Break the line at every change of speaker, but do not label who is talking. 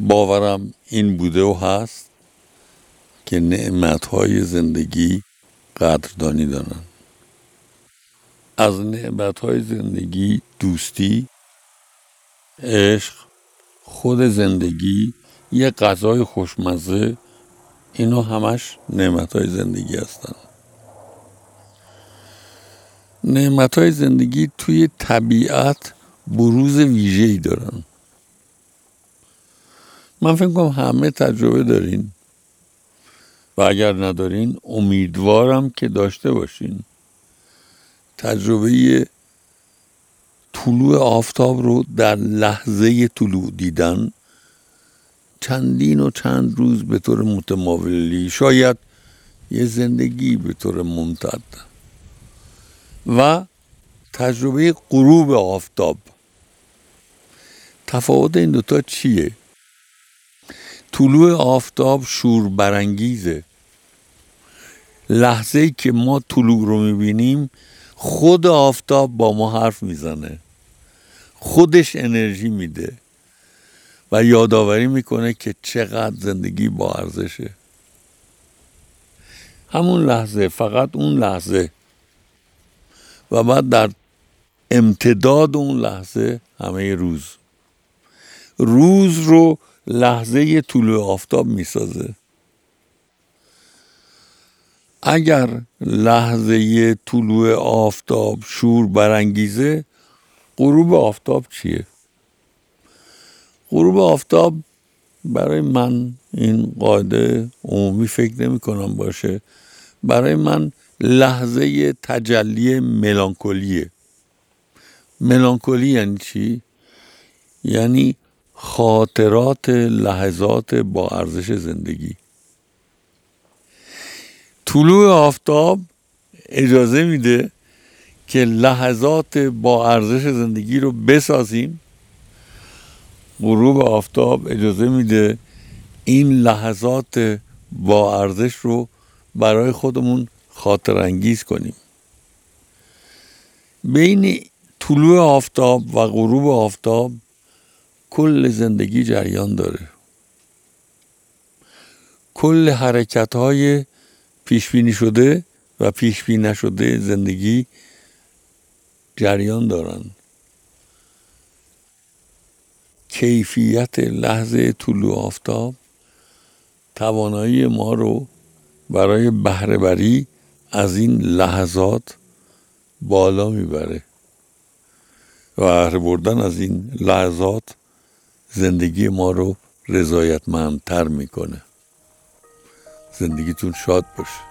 باورم این بوده و هست که نعمتهای زندگی قدردانی دارن. از نعمتهای زندگی دوستی عشق خود زندگی یه غذای خوشمزه اینا همش نعمتهای زندگی هستن. نعمتهای زندگی توی طبیعت بروز ویژه‌ای دارن. من فکر کنم همه تجربه دارین. و اگر ندارین امیدوارم که داشته باشین. تجربه طلوع آفتاب رو در لحظه طلوع دیدن چندین و چند روز به طور متماولی شاید یه زندگی به طور ممتد و تجربه غروب آفتاب. تفاوت این دوتا چیه؟ طلوع آفتاب شور برانگیزه. لحظه ای که ما طلوع رو می‌بینیم خود آفتاب با ما حرف می‌زنه. خودش انرژی میده و یادآوری می‌کنه که چقدر زندگی با ارزشه. همون لحظه فقط اون لحظه. و بعد در امتداد اون لحظه همه روز. روز رو لحظه طلوع آفتاب می‌سازه. اگر لحظه طلوع آفتاب شور برانگیزه غروب آفتاب چیه؟ غروب آفتاب برای من این قاعده عمومی فکر نمی کنم باشه. برای من لحظه تجلی ملانکولیه. ملانکولی یعنی چی؟ یعنی خاطرات لحظات با ارزش زندگی. طلوع آفتاب اجازه میده که لحظات با ارزش زندگی رو بسازیم. غروب آفتاب اجازه میده این لحظات با ارزش رو برای خودمون خاطر انگیز کنیم. بین طلوع آفتاب و غروب آفتاب کل زندگی جریان داره. کل حرکت های پیش بینی شده و پیش بینی نشده زندگی جریان دارن. کیفیت لحظه طلوع آفتاب توانایی ما رو برای بهرهبری از این لحظات بالا می‌بره و بردن از این لحظات زندگی ما رو رضایتمندتر می‌کنه. زندگیتون شاد باشه.